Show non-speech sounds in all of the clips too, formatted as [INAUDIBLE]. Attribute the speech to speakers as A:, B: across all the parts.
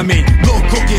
A: a mí, loco que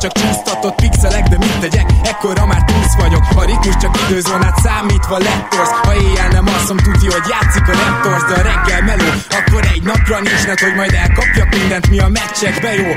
A: csak csúsztatott pixelek De mit tegyek, ekkora már túsz vagyok. A ritmus csak időzónát számítva lettorsz. Ha éjjel nem alszom, tudja, hogy játszik a Raptors De a reggel meló, akkor egy napra nincs net, hogy majd elkapjak mindent, mi a meccsekbe jó.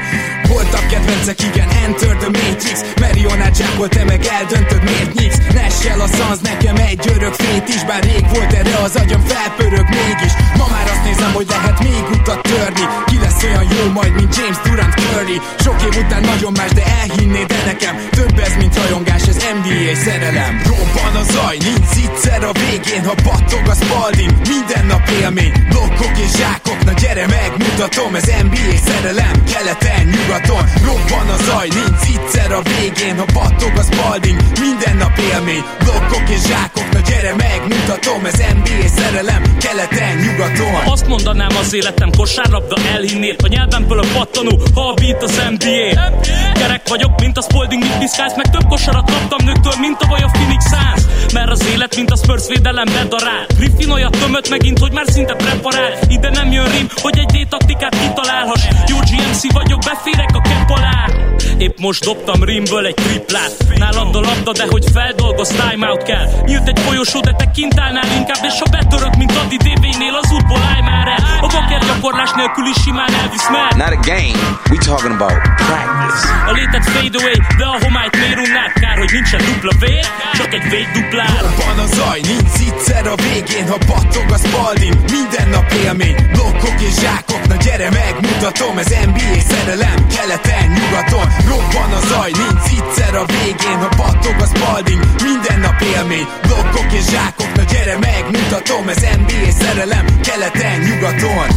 A: Voltak kedvencek, igen, Enter the Matrix. Marionát zsákol, te meg eldöntöd, miért nyíksz Nessel a szansz, nekem egy örök fét is Bár rég volt erre az agyam felpörög mégis. Ma már azt nézem, hogy lehet még utat törni. Ki lesz olyan jó majd, mint James Durant Curry. Sok év után nagyon más, de elhinnéd de nekem Több ez, mint rajongás, ez NBA szerelem. Robban a zaj, nincs egyszer a végén Ha battog a spalding, minden nap élmény. Blokkok és zsákok, na gyere megmutatom Ez NBA szerelem, keleten, nyugaton. Robban a zaj, nincs egyszer a végén Ha battog a spalding, minden nap élmény. Blokkok és zsákok, na gyere megmutatom Ez NBA szerelem, keleten, nyugaton.
B: Azt mondanám az életem kosárlabda elhinnél A nyelvemből a pattanó, ha a beat az NBA Gyerek vagyok, mint a Spalding, mit piszkálsz Meg több kosarat kaptam nőktől, mint a vaj a Phoenix Suns. Mert az élet, mint a Spurs védelem bedarál. Griffin olyat tömött megint, hogy már szinte preparál. Ide nem jön rim, hogy egy D-taktikát kitalálhass. Jó GMC vagyok, beférek a most dobtam rimből egy triplát. Nálad a labda, de hogy feldolgoz, timeout kell. Nyílt egy folyosó, de te kint állnál inkább És ha betörök, mint Adi DB-nél, az útból állj már el. A baker gyakorlás nélkül is simán elvisz mer
C: Not a game, we talking about practice.
B: A létet fade away, de a homályt miért unnád? Kár, hogy nincsen dupla vér, csak egy véd duplár
A: Van a zaj, nincs egyszer a végén Ha battog a spalding, minden nap élmény Blokkok és zsákok, na gyere megmutatom Ez NBA szerelem, keleten, nyugaton Robban a zaj, nincs egyszer a végén Ha battog a spalding, minden nap élmény. Blokkok és zsákok, na gyere megmutatom Ez NBA szerelem, keleten, nyugaton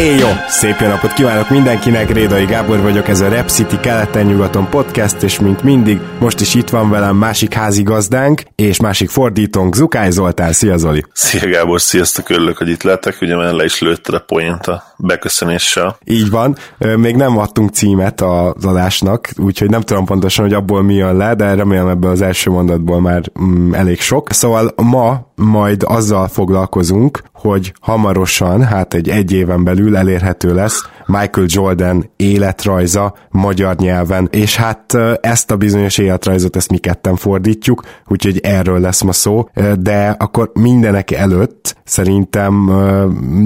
D: Éjjó! Szép jó napot kívánok mindenkinek, Rédai Gábor vagyok, ez a Rep City keleten-nyugaton podcast, és mint mindig, most is itt van velem másik házigazdánk, és másik fordítónk, Zukály Zoltán. Szia Zoli!
E: Szia Gábor, sziasztok, örülök, hogy itt lettek, ugye már le is lőtted a poént a beköszönéssel.
D: Így van, még nem adtunk címet az adásnak, úgyhogy nem tudom pontosan, hogy abból mi jön le, de remélem ebből az első mondatból már mm, elég sok. Szóval ma majd azzal foglalkozunk, hogy hamarosan, hát egy egy éven belül elérhető lesz Michael Jordan életrajza magyar nyelven, és hát ezt a bizonyos életrajzot ezt mi ketten fordítjuk, úgyhogy erről lesz ma szó, de akkor mindenek előtt szerintem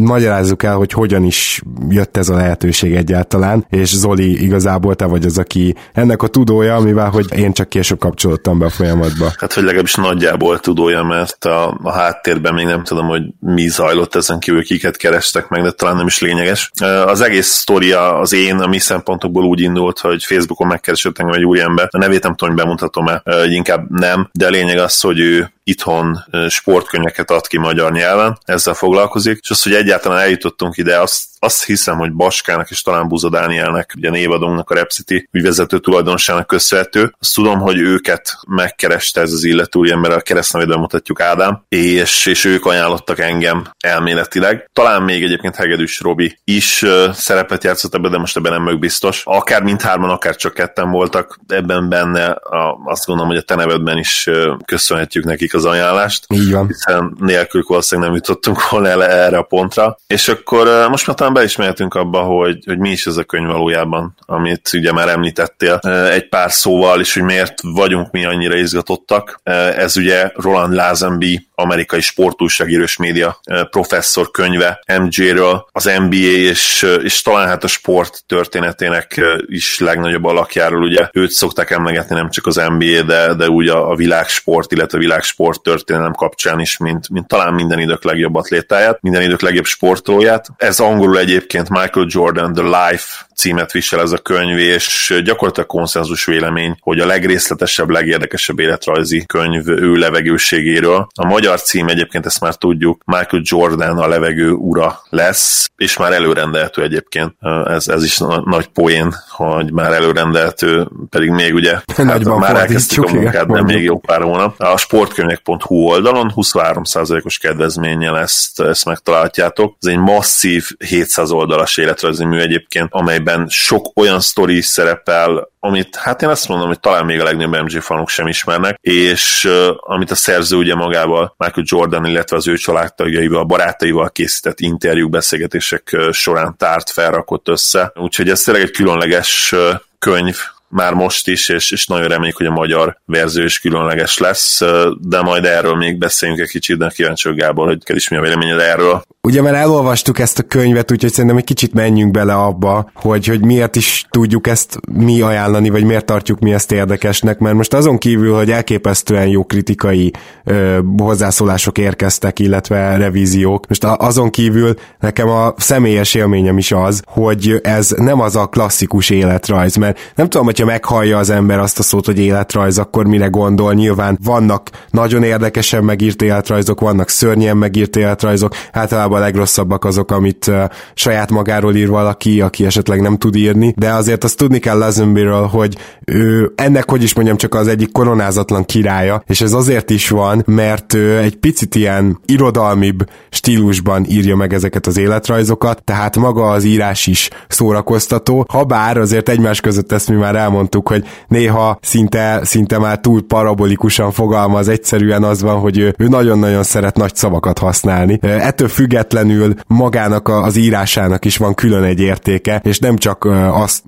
D: magyarázzuk el, hogy hogyan is jött ez a lehetőség egyáltalán, és Zoli igazából te vagy az, aki ennek a tudója, mivel hogy én csak később kapcsolódtam be a folyamatba.
E: Hát, hogy legalábbis nagyjából tudója, mert a, a háttérben még nem tudom, hogy mi zajlott ezen kívül, kiket kerestek meg, de talán nem is lényeges. Az egész sztoria az én, a mi szempontokból úgy indult, hogy Facebookon megkeresett engem egy úriember. A nevét nem tudom, hogy bemutatom-e, inkább nem, de a lényeg az, hogy ő itthon sportkönyveket ad ki magyar nyelven, ezzel foglalkozik, és az, hogy egyáltalán eljutottunk ide, azt, azt hiszem, hogy Baskának és talán Buza Dánielnek, ugye névadónknak a Repcity ügyvezető tulajdonosának köszönhető. Azt tudom, hogy őket megkereste ez az illető úriember, a keresztnevédben mutatjuk Ádám, és, és ők ajánlottak engem elméletileg. Talán még egyébként Hegedűs Robi is ö, szerepet játszott ebben, de most ebben nem biztos. Akár mindhárman, akár csak ketten voltak ebben benne, a, azt gondolom, hogy a te nevedben is ö, köszönhetjük nekik az ajánlást.
D: Így van.
E: Hiszen nélkülük valószínűleg nem jutottunk volna el erre a pontra. És akkor most már talán be is mehetünk abba, hogy, hogy mi is ez a könyv valójában, amit ugye már említettél egy pár szóval, és hogy miért vagyunk mi annyira izgatottak. Ez ugye Roland Lazenby, amerikai sportújságíró és média professzor könyve MJ-ről, az NBA és, és talán hát a sport történetének is legnagyobb alakjáról, ugye őt szokták emlegetni nem csak az NBA, de, de úgy a, a világsport, illetve a világsport történelem kapcsán is, mint, mint talán minden idők legjobb atlétáját, minden idők legjobb sportolóját. Ez angolul egyébként Michael Jordan The Life címet visel ez a könyv, és gyakorlatilag konszenzus vélemény, hogy a legrészletesebb, legérdekesebb életrajzi könyv ő levegőségéről. A magyar cím egyébként ezt már tudjuk, Michael Jordan a levegő ura lesz, és már előrendeltő egyébként. Ez, ez is nagy poén, hogy már előrendeltő, pedig még ugye [LAUGHS] hát már elkezdtük a munkát, de még jó pár hónap. A sportkönyvek.hu oldalon 23%-os kedvezménnyel ezt, ezt megtalálhatjátok. Ez egy masszív 700 oldalas életrajzi mű egyébként, amelyben sok olyan sztori szerepel, amit hát én azt mondom, hogy talán még a legnagyobb MJ fanok sem ismernek, és uh, amit a szerző ugye magával, Michael Jordan, illetve az ő családtagjaival, barátaival készített interjú beszélgetések során tárt, felrakott össze. Úgyhogy ez tényleg egy különleges könyv, már most is, és, és nagyon reméljük, hogy a magyar verzió is különleges lesz, de majd erről még beszéljünk egy kicsit, de kíváncsi Gábor, hogy kell is mi a véleményed erről.
D: Ugye már elolvastuk ezt a könyvet, úgyhogy szerintem egy kicsit menjünk bele abba, hogy, hogy miért is tudjuk ezt mi ajánlani, vagy miért tartjuk mi ezt érdekesnek, mert most azon kívül, hogy elképesztően jó kritikai ö, hozzászólások érkeztek, illetve revíziók, most azon kívül nekem a személyes élményem is az, hogy ez nem az a klasszikus életrajz, mert nem tudom, hogyha meghallja az ember azt a szót, hogy életrajz, akkor mire gondol, nyilván vannak nagyon érdekesen megírt életrajzok, vannak szörnyen megírt életrajzok, általában a legrosszabbak azok, amit uh, saját magáról ír valaki, aki esetleg nem tud írni, de azért azt tudni kell Lazenbyről, hogy ő ennek, hogy is mondjam, csak az egyik koronázatlan királya, és ez azért is van, mert ő egy picit ilyen irodalmibb stílusban írja meg ezeket az életrajzokat, tehát maga az írás is szórakoztató, ha bár azért egymás között ezt mi már elmondtuk, hogy néha szinte, szinte már túl parabolikusan fogalmaz, egyszerűen az van, hogy ő, ő nagyon-nagyon szeret nagy szavakat használni. Ettől függetlenül magának az írásának is van külön egy értéke, és nem csak azt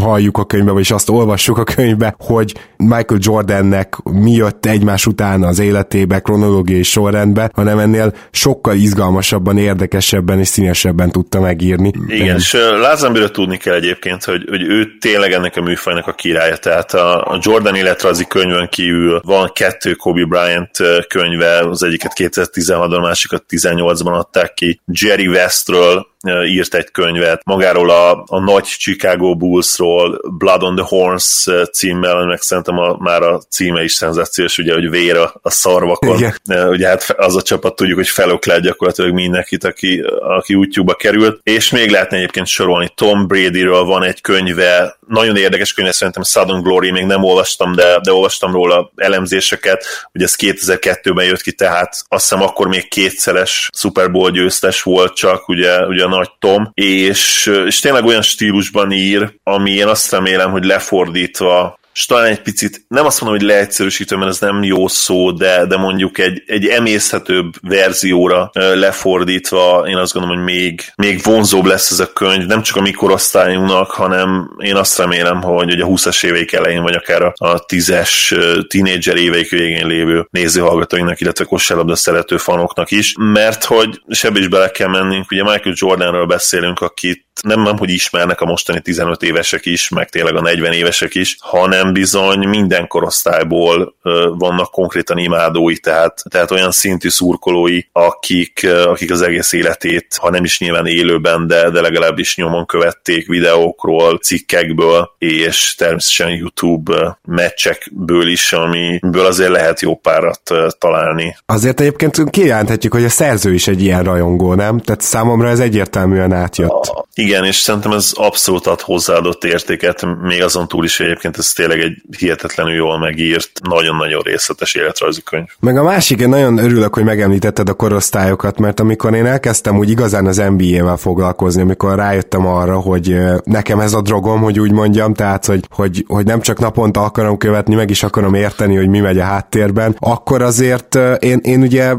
D: halljuk a könyvbe, vagy azt olvassuk a könyvbe, hogy Michael Jordannek mi jött egymás után az életébe, kronológiai sorrendbe, hanem ennél sokkal izgalmasabban, érdekesebben és színesebben tudta megírni.
E: Igen, és Lázambőről tudni kell egyébként, hogy, hogy ő tényleg ennek a műfajnak a királya, tehát a, Jordan életrajzi könyvön kívül van kettő Kobe Bryant könyve, az egyiket 2016-ban, a másikat 18-ban adták ki Jerry Westről, írt egy könyvet, magáról a, a nagy Chicago Bullsról, Blood on the Horns címmel, meg szerintem a, már a címe is szenzációs, ugye, hogy vér a, a szarvakon. Igen. Ugye hát az a csapat tudjuk, hogy felöklelt gyakorlatilag mindenkit, aki, aki útjúba került. És még lehetne egyébként sorolni, Tom Bradyről van egy könyve, nagyon érdekes könyve, szerintem Sudden Glory, még nem olvastam, de, de olvastam róla elemzéseket, ugye ez 2002-ben jött ki, tehát azt hiszem akkor még kétszeres Super Bowl győztes volt csak, ugye, ugye nagy Tom, és, és tényleg olyan stílusban ír, ami én azt remélem, hogy lefordítva és talán egy picit, nem azt mondom, hogy leegyszerűsítő, mert ez nem jó szó, de, de mondjuk egy, egy emészhetőbb verzióra lefordítva, én azt gondolom, hogy még, még vonzóbb lesz ez a könyv, nem csak a mi korosztályunknak, hanem én azt remélem, hogy, hogy a 20-as éveik elején, vagy akár a, a 10-es tínédzser éveik végén lévő nézőhallgatóinknak, illetve kosárlabda szerető fanoknak is, mert hogy, és ebbe is bele kell mennünk, ugye Michael Jordanről beszélünk, akit nem, nem hogy ismernek a mostani 15 évesek is, meg tényleg a 40 évesek is, hanem bizony minden korosztályból vannak konkrétan imádói, tehát, tehát olyan szintű szurkolói, akik, akik az egész életét, ha nem is nyilván élőben, de, de legalábbis nyomon követték videókról, cikkekből, és természetesen YouTube meccsekből is, amiből azért lehet jó párat találni.
D: Azért egyébként kijelenthetjük, hogy a szerző is egy ilyen rajongó, nem? Tehát számomra ez egyértelműen átjött. A,
E: igen, és szerintem ez abszolút ad hozzáadott értéket, még azon túl is egyébként ez tényleg egy hihetetlenül jól megírt, nagyon-nagyon részletes életrajzi könyv.
D: Meg a másik, én nagyon örülök, hogy megemlítetted a korosztályokat, mert amikor én elkezdtem úgy igazán az NBA-vel foglalkozni, amikor rájöttem arra, hogy nekem ez a drogom, hogy úgy mondjam, tehát, hogy, hogy, hogy nem csak naponta akarom követni, meg is akarom érteni, hogy mi megy a háttérben, akkor azért én, én ugye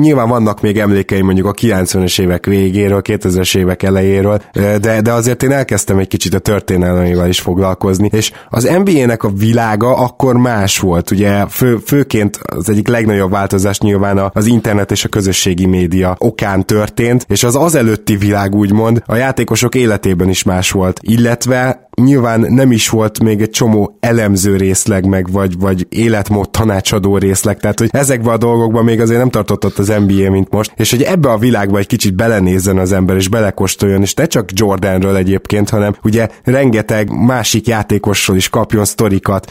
D: nyilván vannak még emlékeim mondjuk a 90-es évek végéről, 2000-es évek elejéről, de, de azért én elkezdtem egy kicsit a történelmével is foglalkozni, és az NBA-nek a világa akkor más volt, ugye fő, főként az egyik legnagyobb változás nyilván az internet és a közösségi média okán történt, és az az előtti világ úgymond a játékosok életében is más volt, illetve nyilván nem is volt még egy csomó elemző részleg meg, vagy, vagy életmód tanácsadó részleg, tehát hogy ezekben a dolgokban még azért nem tartott ott az NBA, mint most, és hogy ebbe a világba egy kicsit belenézzen az ember, és belekóstoljon, és ne csak Jordanről egyébként, hanem ugye rengeteg másik játékosról is kapjon sztorikat,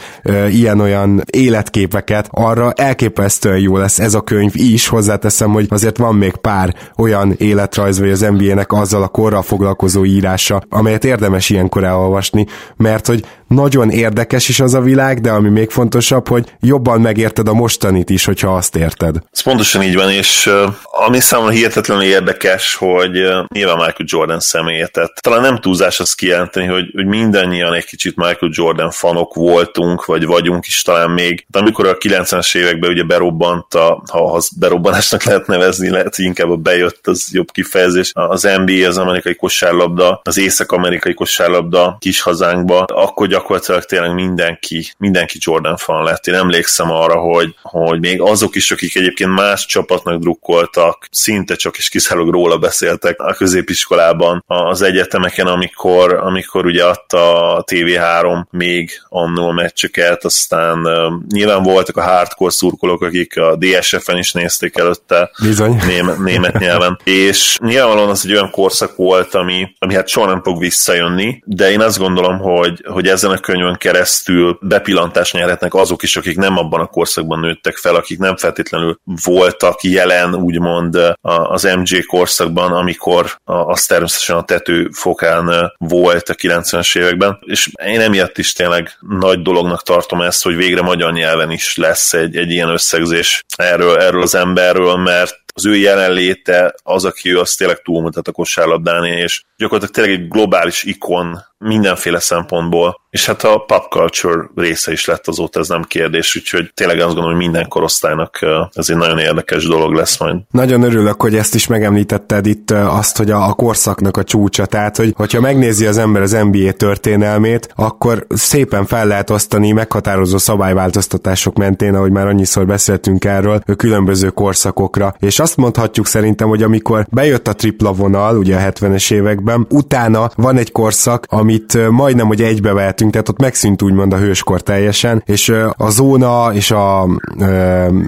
D: ilyen-olyan életképeket, arra elképesztően jó lesz ez a könyv is, hozzáteszem, hogy azért van még pár olyan életrajz, vagy az NBA-nek azzal a korral foglalkozó írása, amelyet érdemes ilyenkor elolvasni, mert hogy nagyon érdekes is az a világ, de ami még fontosabb, hogy jobban megérted a mostanit is, hogyha azt érted.
E: Ez pontosan így van, és ami számomra hihetetlenül érdekes, hogy nyilván Michael Jordan személyét, talán nem túlzás azt kijelenteni, hogy, hogy mindannyian egy kicsit Michael Jordan fanok voltunk, vagy vagyunk is talán még. De amikor a 90-es években ugye berobbant, a, ha az berobbanásnak lehet nevezni, lehet, hogy inkább a bejött, az jobb kifejezés. Az NBA, az amerikai kosárlabda, az észak-amerikai kosárlabda kis hazánkba, akkor gyakorlatilag tényleg mindenki, mindenki Jordan fan lett. Én emlékszem arra, hogy, hogy még azok is, akik egyébként más csapatnak drukkoltak, szinte csak is kiszállók róla beszéltek a középiskolában, az egyetemeken, amikor, amikor ugye adta a TV3 még annó a meccseket, aztán nyilván voltak a hardcore szurkolók, akik a DSF-en is nézték előtte
D: Bizony.
E: Német, német nyelven, és nyilvánvalóan az egy olyan korszak volt, ami, ami hát soha nem fog visszajönni, de én azt gondolom, hogy, hogy ezen a könyvön keresztül bepillantást nyerhetnek azok is, akik nem abban a korszakban nőttek fel, akik nem feltétlenül voltak jelen, úgymond az MJ korszakban, amikor az természetesen a tetőfokán volt a 90-es években, és én emiatt is tényleg nagy dolognak tartom ezt, hogy végre magyar nyelven is lesz egy, egy ilyen összegzés erről, erről az emberről, mert az ő jelenléte az, aki ő, az tényleg túlmutat a kosárlabdán, és gyakorlatilag tényleg egy globális ikon mindenféle szempontból, és hát a pop culture része is lett azóta, ez nem kérdés, úgyhogy tényleg azt gondolom, hogy minden korosztálynak ez egy nagyon érdekes dolog lesz majd.
D: Nagyon örülök, hogy ezt is megemlítetted itt azt, hogy a, a korszaknak a csúcsa, tehát hogy hogyha megnézi az ember az NBA történelmét, akkor szépen fel lehet osztani meghatározó szabályváltoztatások mentén, ahogy már annyiszor beszéltünk erről, különböző korszakokra, és azt mondhatjuk szerintem, hogy amikor bejött a tripla vonal, ugye a 70-es években, utána van egy korszak, amit majdnem, hogy egybevehetünk, tehát ott megszűnt úgymond a hőskor teljesen, és a zóna és a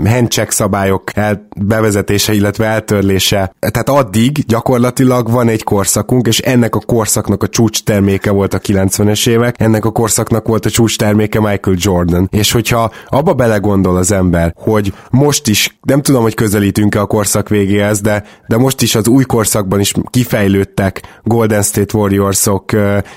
D: handcheck szabályok el, bevezetése, illetve eltörlése, tehát addig gyakorlatilag van egy korszakunk, és ennek a korszaknak a csúcs terméke volt a 90-es évek, ennek a korszaknak volt a csúcs terméke Michael Jordan. És hogyha abba belegondol az ember, hogy most is, nem tudom, hogy közelítünk-e a korszak végéhez, de, de most is az új korszakban is kifejlődtek Golden State Warriorsok,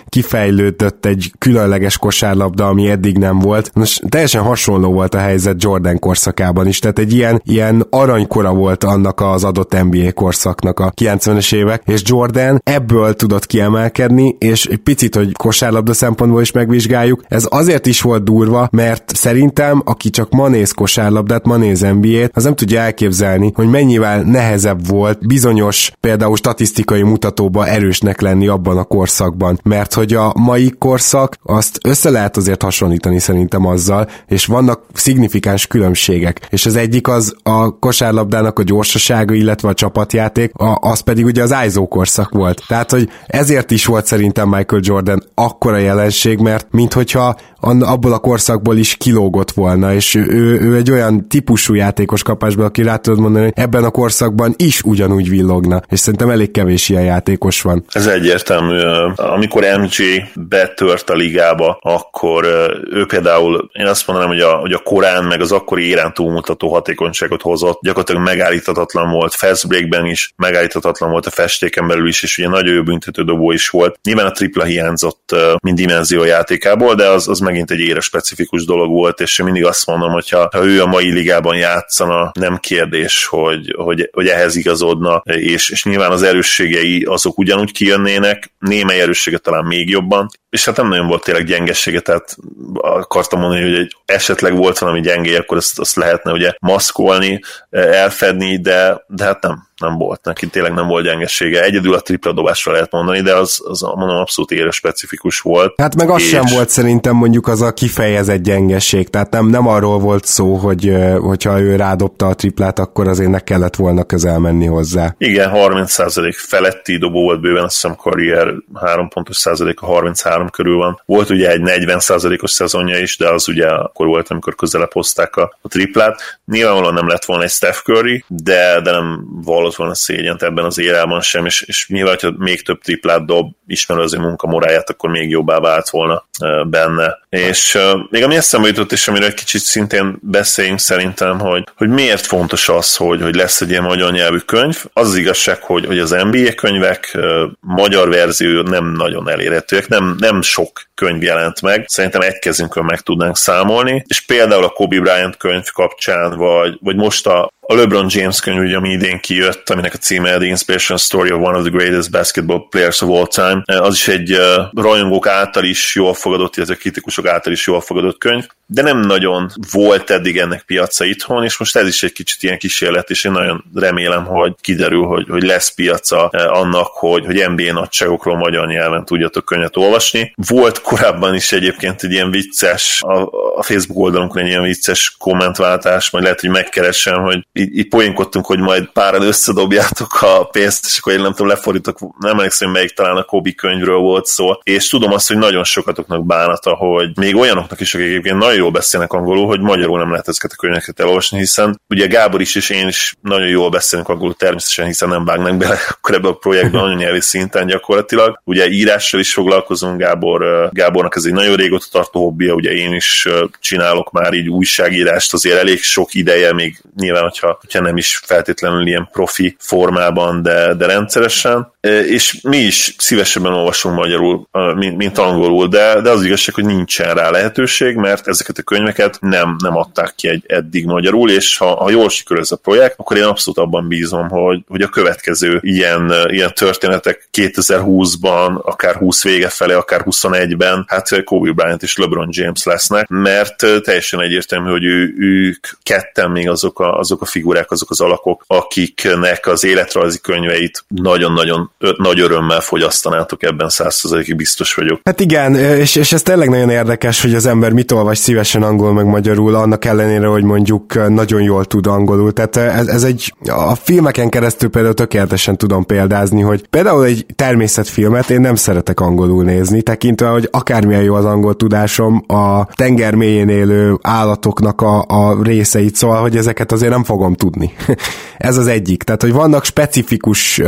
D: kifejlődött egy különleges kosárlabda, ami eddig nem volt. Most teljesen hasonló volt a helyzet Jordan korszakában is, tehát egy ilyen, ilyen aranykora volt annak az adott NBA korszaknak a 90-es évek, és Jordan ebből tudott kiemelkedni, és egy picit, hogy kosárlabda szempontból is megvizsgáljuk, ez azért is volt durva, mert szerintem, aki csak ma néz kosárlabdát, ma néz NBA-t, az nem tudja elképzelni, hogy mennyivel nehezebb volt bizonyos például statisztikai mutatóba erősnek lenni abban a korszakban, mert hogy a mai korszak, azt össze lehet azért hasonlítani szerintem azzal, és vannak szignifikáns különbségek. És az egyik az a kosárlabdának a gyorsasága, illetve a csapatjáték, a, az pedig ugye az ISO korszak volt. Tehát, hogy ezért is volt szerintem Michael Jordan akkora jelenség, mert minthogyha abból a korszakból is kilógott volna, és ő, ő egy olyan típusú játékos kapásból, aki rá tudod mondani, hogy ebben a korszakban is ugyanúgy villogna, és szerintem elég kevés ilyen játékos van.
E: Ez egyértelmű. Amikor MJ betört a ligába, akkor ő például, én azt mondanám, hogy a, hogy a korán, meg az akkori érán túlmutató hatékonyságot hozott, gyakorlatilag megállíthatatlan volt, fast breakben is, megállíthatatlan volt a festéken belül is, és ugye nagyon jó büntetődobó is volt. Nyilván a tripla hiányzott, mint dimenzió játékából, de az, az megint egy ére specifikus dolog volt, és mindig azt mondom, hogy ha ő a mai ligában játszana, nem kérdés, hogy, hogy, hogy ehhez igazodna, és, és nyilván az erősségei azok ugyanúgy kijönnének, némely erőssége talán még jobban, és hát nem nagyon volt tényleg gyengessége, tehát akartam mondani, hogy egy esetleg volt valami gyengé, akkor azt, azt lehetne ugye maszkolni, elfedni, de, de hát nem nem volt neki, tényleg nem volt gyengesége. Egyedül a tripla dobásra lehet mondani, de az, az mondom, abszolút érő specifikus volt.
D: Hát meg az és... sem volt szerintem mondjuk az a kifejezett gyengesség, tehát nem, nem arról volt szó, hogy hogyha ő rádobta a triplát, akkor azért ne kellett volna közel menni hozzá.
E: Igen, 30% feletti dobó volt bőven, azt hiszem karrier 3 pontos százalék a 33 körül van. Volt ugye egy 40 százalékos szezonja is, de az ugye akkor volt, amikor közelebb hozták a, a triplát. Nyilvánvalóan nem lett volna egy Steph Curry, de, de nem vallott volna szégyent ebben az érában sem, és, és nyilván, hogyha még több triplát dob, ismerő az ő munkamoráját, akkor még jobbá vált volna benne. És még ami eszembe jutott, és amiről egy kicsit szintén beszéljünk szerintem, hogy, hogy miért fontos az, hogy, hogy lesz egy ilyen magyar nyelvű könyv. Az az igazság, hogy, hogy az NBA könyvek magyar verzió nem nagyon elérhetőek, nem, nem sok könyv jelent meg. Szerintem egy kezünkön meg tudnánk számolni, és például a Kobe Bryant könyv kapcsán, vagy, vagy most a, a LeBron James könyv, ugye, ami idén kijött, aminek a címe The Inspiration Story of One of the Greatest Basketball Players of All Time. Az is egy uh, rajongók által is jól fogadott, illetve kritikusok által is jól fogadott könyv, de nem nagyon volt eddig ennek piaca itthon, és most ez is egy kicsit ilyen kísérlet, és én nagyon remélem, hogy kiderül, hogy, hogy lesz piaca annak, hogy, hogy NBA nagyságokról magyar nyelven tudjatok könyvet olvasni. Volt korábban is egyébként egy ilyen vicces, a, a Facebook oldalunkon egy ilyen vicces kommentváltás, majd lehet, hogy megkeresem, hogy így, így poénkodtunk, hogy majd páran összedobjátok a pénzt, és akkor én nem tudom, lefordítok, nem emlékszem, melyik talán a Kobi könyvről volt szó, és tudom azt, hogy nagyon sokatoknak bánata, hogy még olyanoknak is, akik egyébként nagyon jól beszélnek angolul, hogy magyarul nem lehet ezeket a könyveket elolvasni, hiszen ugye Gábor is és én is nagyon jól beszélünk angolul természetesen, hiszen nem vágnak bele [LAUGHS] akkor ebbe a projektbe nagyon nyelvi szinten gyakorlatilag. Ugye írással is foglalkozunk, Gábor, Gábornak ez egy nagyon régóta tartó hobbija, ugye én is csinálok már így újságírást, azért elég sok ideje, még nyilván, hogyha, hogyha nem is feltétlenül ilyen profi formában, de, de rendszeresen. És mi is szívesebben olvasunk magyarul, mint, mint angolul, de, de az igazság, hogy nincsen rá lehetőség, mert ezeket a könyveket nem, nem adták ki egy, eddig magyarul, és ha, ha jól sikerül ez a projekt, akkor én abszolút abban bízom, hogy, hogy a következő ilyen, ilyen történetek 2020-ban, akár 20 vége felé, akár 21-ben, hát Kobe Bryant és LeBron James lesznek, mert teljesen egyértelmű, hogy ő, ők ketten még azok a, azok a figurák, azok az alakok, akiknek az életrajzi könyveit nagyon-nagyon nagy örömmel fogyasztanátok ebben százszerzalékig biztos vagyok.
D: Hát igen, és, és ez tényleg nagyon érdekes, hogy az ember mit olvas szívesen angol meg magyarul, annak ellenére, hogy mondjuk nagyon jól tud angolul. Tehát ez, ez egy, a filmeken keresztül például tökéletesen tudom példázni, hogy például egy természetfilmet én nem szeretek angolul nézni, tekintve, hogy akármilyen jó az angol tudásom, a tenger mélyén élő állatoknak a, a részeit, szóval, hogy ezeket azért nem fogom tudni. [LAUGHS] ez az egyik. Tehát, hogy vannak specifikus,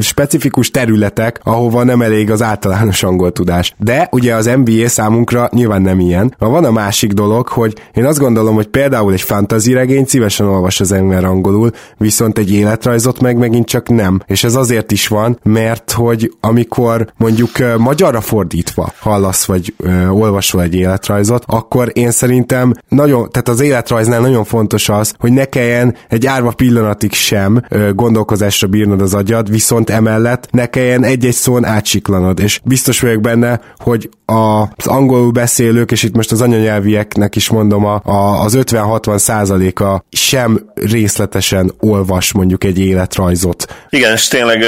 D: specifikus területek, ahova nem elég az általános angol tudás. De ugye az NBA számunkra nyilván nem ilyen. Van a másik dolog, hogy én azt gondolom, hogy például egy fantasy regény szívesen olvas az ember angolul, viszont egy életrajzot meg megint csak nem. És ez azért is van, mert hogy amikor mondjuk magyarra fordítva hallasz vagy ö, olvasol egy életrajzot, akkor én szerintem nagyon, tehát az életrajznál nagyon fontos az, hogy ne kelljen egy árva pillanatig sem gondolkozásra bírnod az agyad, viszont emellett mellett ne kelljen egy-egy szón átsiklanod, és biztos vagyok benne, hogy az angolul beszélők, és itt most az anyanyelvieknek is mondom, a, a, az 50-60 százaléka sem részletesen olvas mondjuk egy életrajzot.
E: Igen, és tényleg,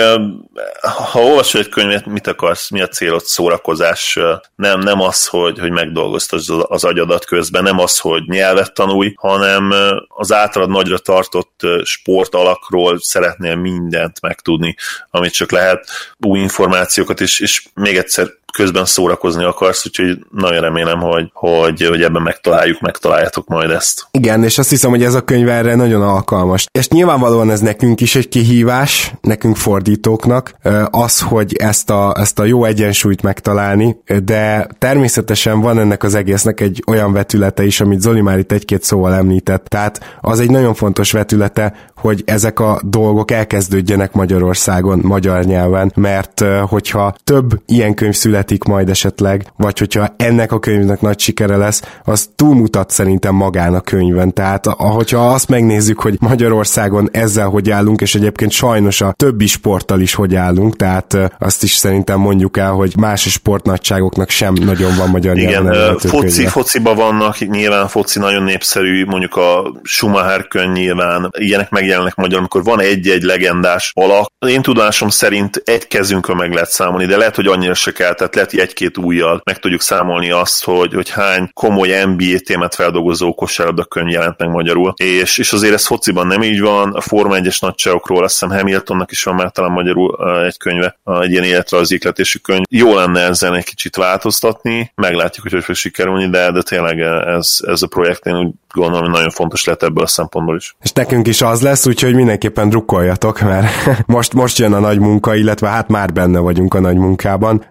E: ha olvasol egy könyvet, mit akarsz, mi a célod, szórakozás, nem, nem az, hogy, hogy megdolgoztasd az agyadat közben, nem az, hogy nyelvet tanulj, hanem az általad nagyra tartott sport alakról szeretnél mindent megtudni, amit csak lehet, új információkat, és, és még egyszer közben szórakozni akarsz, úgyhogy nagyon remélem, hogy, hogy, hogy ebben megtaláljuk, megtaláljátok majd ezt.
D: Igen, és azt hiszem, hogy ez a könyv erre nagyon alkalmas. És nyilvánvalóan ez nekünk is egy kihívás, nekünk fordítóknak, az, hogy ezt a, ezt a jó egyensúlyt megtalálni, de természetesen van ennek az egésznek egy olyan vetülete is, amit Zoli már itt egy-két szóval említett. Tehát az egy nagyon fontos vetülete, hogy ezek a dolgok elkezdődjenek Magyarországon, magyar nyelven, mert hogyha több ilyen könyv szület megjelentetik majd esetleg, vagy hogyha ennek a könyvnek nagy sikere lesz, az túlmutat szerintem magán a könyvön. Tehát ahogyha azt megnézzük, hogy Magyarországon ezzel hogy állunk, és egyébként sajnos a többi sporttal is hogy állunk, tehát azt is szerintem mondjuk el, hogy más sportnagyságoknak sem nagyon van magyar
E: Igen, foci, fociba vannak, nyilván foci nagyon népszerű, mondjuk a Schumacher könyv nyilván, ilyenek megjelennek magyar, amikor van egy-egy legendás alak. Én tudásom szerint egy kezünkön meg lehet számolni, de lehet, hogy annyira se kell, tehát lehet, hogy egy-két újjal meg tudjuk számolni azt, hogy, hogy hány komoly NBA témát feldolgozó kosárlabda könyv jelent meg magyarul. És, és azért ez fociban nem így van, a Forma 1-es nagyságokról azt hiszem Hamiltonnak is van már talán magyarul egy könyve, egy ilyen életrajzi könyv. Jó lenne ezen egy kicsit változtatni, meglátjuk, hogy hogy fog sikerülni, de, de tényleg ez, ez a projekt én úgy gondolom, hogy nagyon fontos lehet ebből a szempontból is.
D: És nekünk is az lesz, úgyhogy mindenképpen drukkoljatok, mert [LAUGHS] most, most jön a nagy munka, illetve hát már benne vagyunk a nagy munkában,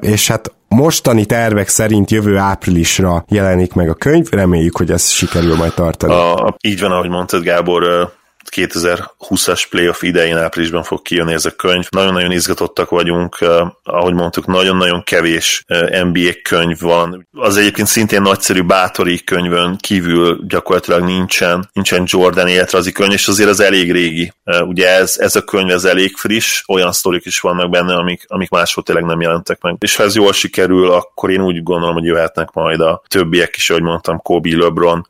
D: és hát mostani tervek szerint jövő áprilisra jelenik meg a könyv, reméljük, hogy ez sikerül majd tartani.
E: A, így van, ahogy mondtad Gábor, 2020-as playoff idején áprilisban fog kijönni ez a könyv. Nagyon-nagyon izgatottak vagyunk, ahogy mondtuk, nagyon-nagyon kevés NBA könyv van. Az egyébként szintén nagyszerű bátori könyvön kívül gyakorlatilag nincsen, nincsen Jordan életrazi könyv, és azért az elég régi. Ugye ez, ez a könyv ez elég friss, olyan sztorik is vannak benne, amik, amik máshol tényleg nem jelentek meg. És ha ez jól sikerül, akkor én úgy gondolom, hogy jöhetnek majd a többiek is, ahogy mondtam, Kobe, LeBron,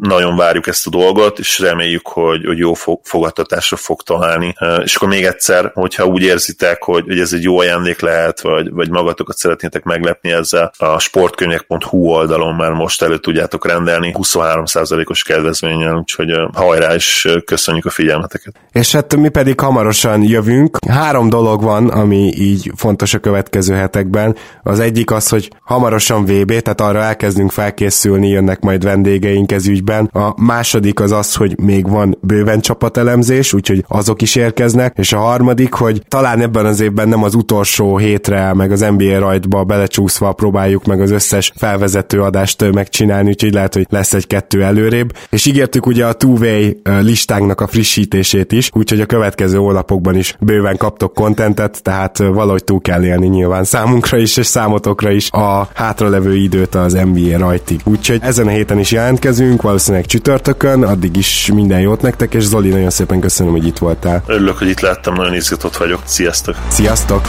E: nagyon várjuk ezt a dolgot, és reméljük, hogy, hogy jó fogadtatásra fog találni. És akkor még egyszer, hogyha úgy érzitek, hogy, hogy ez egy jó ajándék lehet, vagy, vagy magatokat szeretnétek meglepni ezzel, a sportkönyvek.hu oldalon már most elő tudjátok rendelni 23%-os kedvezménnyel, úgyhogy hajrá, és köszönjük a figyelmeteket.
D: És hát mi pedig hamarosan jövünk. Három dolog van, ami így fontos a következő hetekben. Az egyik az, hogy hamarosan VB, tehát arra elkezdünk felkészülni, jönnek majd vendégei terveink ez ügyben. A második az az, hogy még van bőven csapatelemzés, úgyhogy azok is érkeznek, és a harmadik, hogy talán ebben az évben nem az utolsó hétre, meg az NBA rajtba belecsúszva próbáljuk meg az összes felvezető adást megcsinálni, úgyhogy lehet, hogy lesz egy-kettő előrébb. És ígértük ugye a two-way listánknak a frissítését is, úgyhogy a következő hónapokban is bőven kaptok kontentet, tehát valahogy túl kell élni nyilván számunkra is, és számotokra is a hátralevő időt az NBA rajtig. Úgyhogy ezen a héten is jelent jelentkezünk, valószínűleg csütörtökön, addig is minden jót nektek, és Zoli, nagyon szépen köszönöm, hogy itt voltál.
E: Örülök, hogy itt láttam, nagyon izgatott vagyok. Sziasztok!
D: Sziasztok!